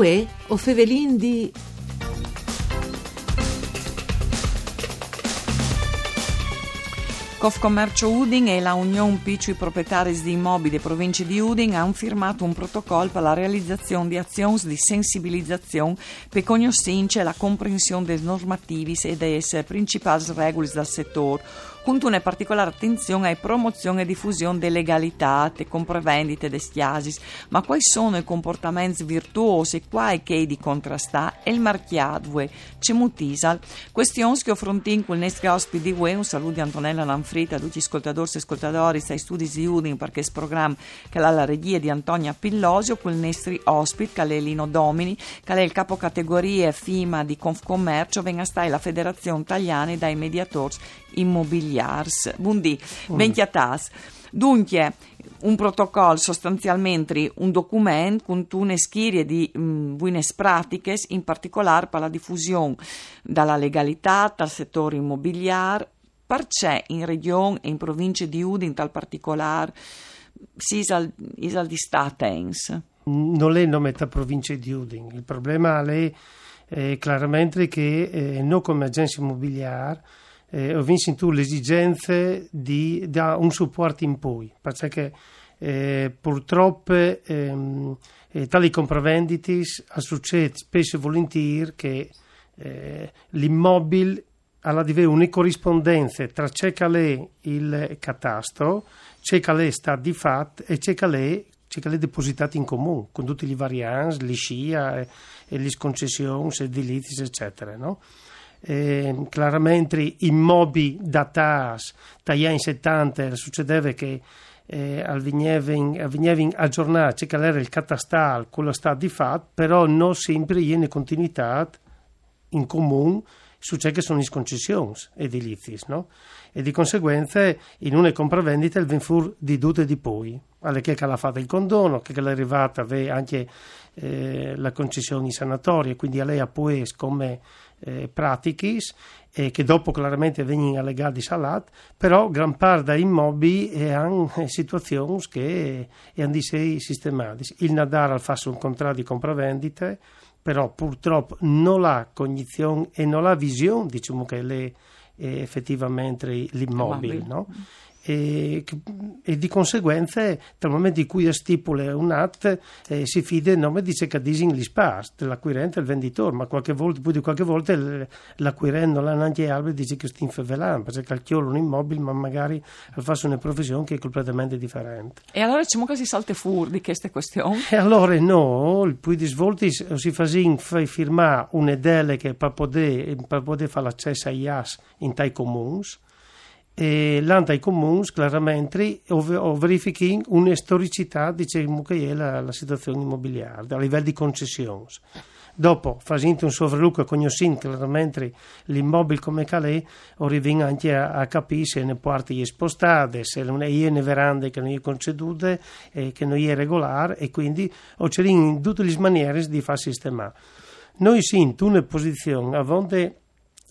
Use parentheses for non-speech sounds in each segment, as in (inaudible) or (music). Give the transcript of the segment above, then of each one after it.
Uè, o Fevelin di... Confcommercio Udin e la Unione Piccoli Proprietari di Immobili Province di Udin hanno firmato un protocollo per la realizzazione di azioni di sensibilizzazione per conoscere la comprensione dei normativi e delle principali regole del settore con una particolare attenzione alla promozione e diffusione delle legalità, compravendite, dei stiasis, ma quali sono i comportamenti virtuosi e quali che di contrastare e il marchiato c'è mutisal. Questioni che affrontiamo con il nostro ospite di UE, un saluto di Antonella Lanfrita, tutti ascoltatori e ascoltatori, ai studi di Udin, perché questo programma che ha la regia di Antonia Pillosio, con il nostro ospite, che Lino Domini, che è il capocategoria FIMA di Confcommercio, venga a stare la Federazione Italiana dai Mediatori Immobiliars. Buondì, mm. benchiatas. Dunque, un protocollo sostanzialmente un documento con una serie di um, buone pratiche, in particolare per la diffusione dalla legalità dal settore immobiliare, perché in regione e in provincia di Udin, tal particolare, si isal, isal di statens. Non è il nome della provincia di Udin, il problema è eh, chiaramente che eh, noi come agenzia immobiliare eh, ho visto le esigenze di dare un supporto in poi, perché eh, purtroppo ehm, eh, tali compravendite succede spesso e volentieri che eh, l'immobile alla di una corrispondenza tra ciò che è il catastro, ciò che è sta di fatto e ciò che è ciò che è depositato in comune con tutti i varianti, le scia e, e le concessioni edilizie eccetera, no? Eh, chiaramente immobili datati dagli anni 70 succedeva che eh, al vigneven aggiornati che era il catastale quello sta di fatto però non sempre in continuità in comune su ciò che sono le concessioni edilizie no? e di conseguenza in una compravendita il venfur di tutte e di poi alle che l'ha fatto il condono che è arrivata anche eh, la concessione sanatoria quindi a lei ha poi come eh, pratichis e che dopo chiaramente vengono allegati salat, però gran parte dei immobili hanno (laughs) situazioni che hanno di sé sistematici. Il Nadar fa un contratto di compravendite, però purtroppo non ha cognizione e non ha visione, diciamo che è effettivamente l'immobile, no? E, e, di conseguenza dal momento in cui stipula un atto eh, si fida il nome di Cecadising l'ISPAS dell'acquirente e il venditore ma qualche volta, più di qualche volta l'acquirente non ha neanche albero dice che sta infevelando perché calcola un immobile ma magari fa una professione che è completamente differente e allora diciamo che si salta fuori di queste questioni? e allora no poi di svolti si fa firmare una delega per poter, per poter fare l'accesso ai IAS in tai comuni e l'anta ai comuni chiaramente o verifichi una storicità diciamo che è la, la situazione immobiliare a livello di concessioni. Dopo facendo un sovrallucco conoscendo chiaramente l'immobile come calè arriviamo anche a, a, capire se ne parti spostate se non è ne verande che non è concedute e che non è regolare e quindi o c'è in tutte le maniere di far sistemare. Noi siamo in una posizione a volte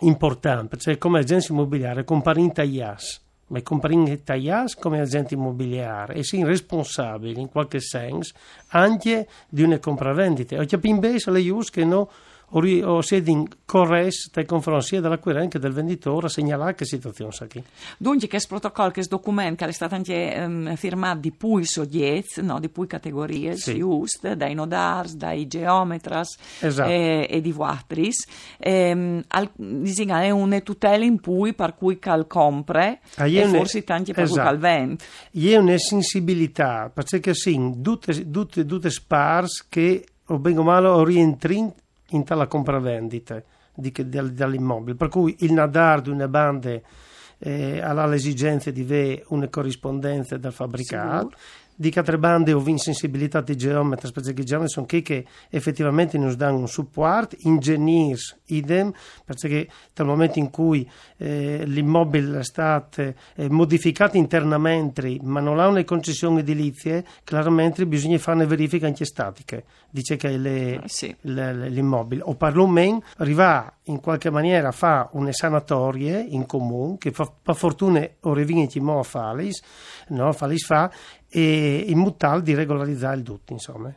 importante, cioè come agente immobiliare compare in taglias, ma compare in taglias come agente immobiliare e si responsabili in qualche senso anche di una compravendita. O capisco bene le use che no o sedin corres nei confronti sia dell'acquirente che del venditore a segnalare che situazione sa qui. Dunque, che protocollo, che documento che è stato anche um, firmato di pui soggetti, no, di pui categorie, sì. just, dai nodars, dai geometras esatto. e, e, di vuatris, ehm, al, è una tutela in pui per cui cal compre ah, e une, forse tanti per esatto. cui cal vende. È una sensibilità, perché sì, tutte, tutte, tutte spars che o ben o male rientrano in tale compravendita di, dell'immobile. Per cui il nadar di una banda eh, ha l'esigenza di avere una corrispondenza del fabbricato. Sicuro di altre bande ho insensibilità di geometri, perché i geometri sono chi che effettivamente non danno un supporto, ingegneri idem, perché dal momento in cui eh, l'immobile è stato eh, modificato internamente ma non ha una concessione edilizia, chiaramente bisogna fare una verifica anche statica, dice che le, ah, sì. le, l'immobile, o perlomeno arriva in qualche maniera a fare una sanatoria in comune, che fa, per fortuna ora viene a fare, no, fa, fa e in modo tale di regolarizzare il tutto, insomma.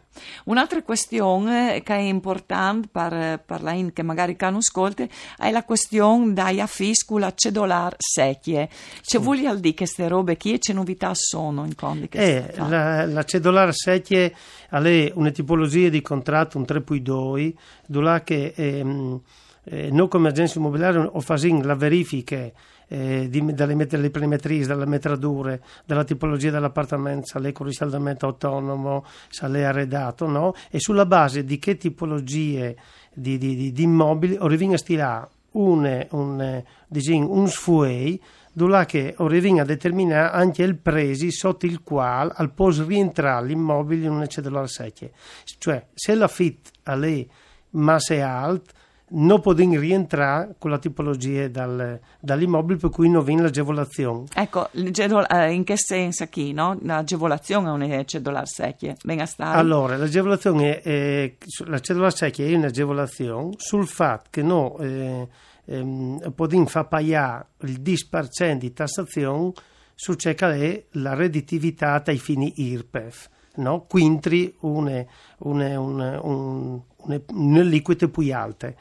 Un'altra questione che è importante per, per la che magari non ascolta è la questione della fiscula cedolare secchie. C'è vuol dire che queste robe qui che novità sono in condi eh, la, la cedolare secchie è una tipologia di contratto, un 3.2, dove che ehm, eh, noi come agenzia immobiliare facciamo la verifica eh, di, dalle, dalle perimetrie, dalle metrature, dalla tipologia dell'appartamento, se l'è con riscaldamento autonomo, se l'è arredato, no? E sulla base di che tipologie di, di, di, immobili arriviamo a stilare un, un, un sfuei dove che arriviamo a determinare anche il prezzo sotto il quale al posso rientrare l'immobile in una cedolare secchia. Cioè, se l'affitto è masse alte, non possono rientrare con la tipologia dal, dall'immobile per cui non viene l'agevolazione. Ecco, eh, in che senso qui, no? L'agevolazione è una cedolare secchia, venga stare. Allora, l'agevolazione è, la cedolare secchia è un'agevolazione sul fatto che noi eh, ehm, possiamo far pagare il 10% di tassazione su ciò che è la redditività ai fini IRPEF. No? Quintri une, une, un, une liquide più alte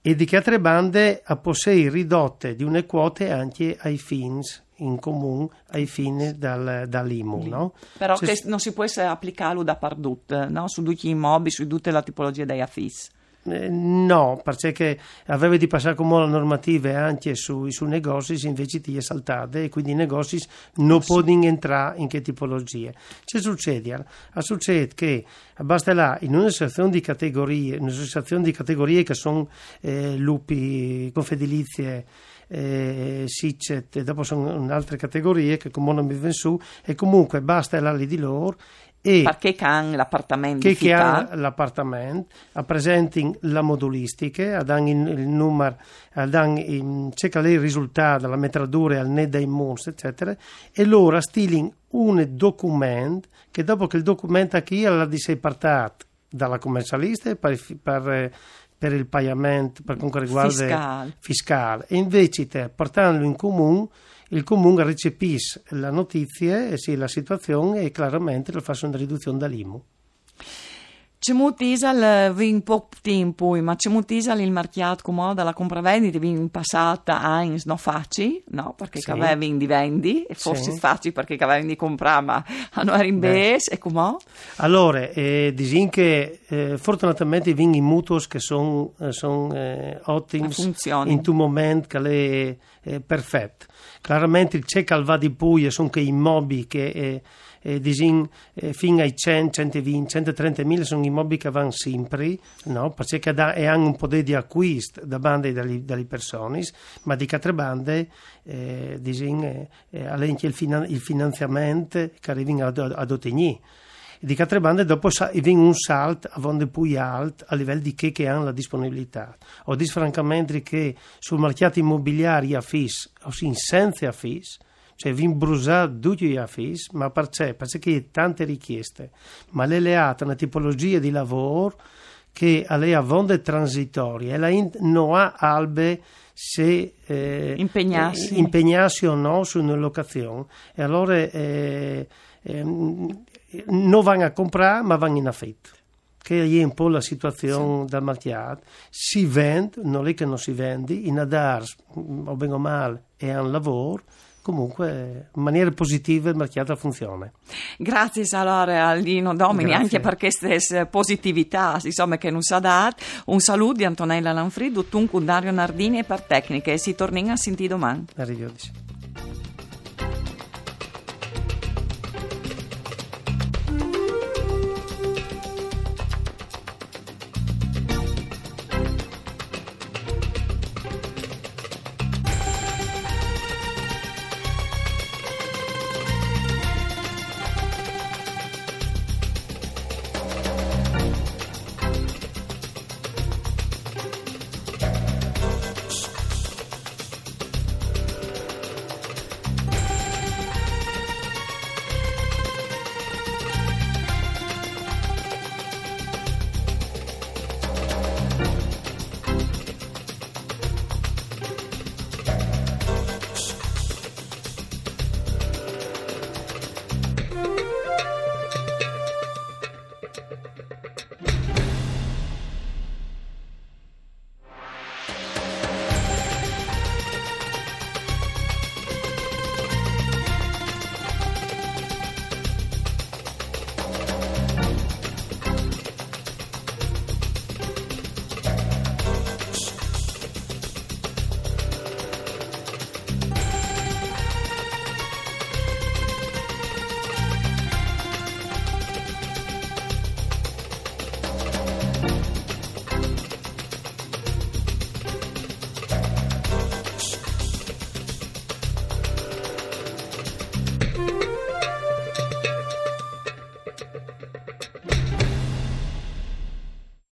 e di che altre bande a posseere ridotte di une quote anche ai fins in comune ai fini dal, dall'IMU. No? Però cioè, che non si può applicarlo da pardut, no? su tutti gli immobili, su tutte le tipologie dei affissi. Eh, no, perché aveva di passare come la normativa anche sui, sui negozi invece di saltate e quindi i negozi non possono entrare in che tipologie. Che succede? Succede che basta là in un'associazione di categorie, un'associazione di categorie che sono eh, lupi, confedilizie, eh, SICET e dopo sono altre categorie che come non mi vengono su e comunque basta là lì di loro e perché hanno l'appartamento che, ha l'appartamento presenti la modulistica danno il, il numero danno cerca il risultato della metratura al net dei mons eccetera e loro stilin un documento che dopo che il documento qui alla di sei partato dalla commercialista per, per, per il pagamento per quanto riguarda fiscale. fiscale e invece te portandolo in comune il comune recepisce la notizia, sì, la situazione e chiaramente lo fa una riduzione dall'IMU. C'è moltisal vin poco tempo, ma c'è moltisal il marchiato come dalla compravendita vin passata a in no facci, no? Perché sì. avevi di vendi, e forse sì. facci perché avevi di comprare, ma hanno era in bes, e come? Allora, eh, disin che eh, fortunatamente vin i mutus che sono son, eh, ottimi in tu momento che è eh, perfetto. Chiaramente c'è calva di Puglia sono che immobili che eh, eh, disin, eh, fino ai 100, 120, 130 mila sono immobili che vanno sempre, no? perché da, e hanno un potere di acquisto da bande dalle, dalle persone, ma di altre bande eh, disin, eh, eh, il, finan- il finanziamento che arrivano ad, ad ottenere di altre bande dopo viene un salto a vonde più alto a livello di che, che hanno la disponibilità. Ho detto francamente che sul mercato immobiliare a FIS, o senza FIS, cioè viene bruciato tutti gli FIS, ma perché? Perché ha tante richieste, ma le leate una tipologia di lavoro che ha le avonde transitorie e la non ha albe se eh, impegnarsi. Eh, impegnarsi. o no su una locazione e allora eh, eh, non vanno a comprare ma vanno in affitto che è un po' la situazione sì. del mercato si vende, non è che non si vende in Adars o bene o male è un lavoro comunque in maniera positiva il mercato funziona. Grazie allora a Lino Domini Grazie. anche per questa positività insomma, che non sa dato. Un saluto di Antonella Lanfrido, Tuncu Dario Nardini e per tecniche e si torna a sentire domani. Arrivederci.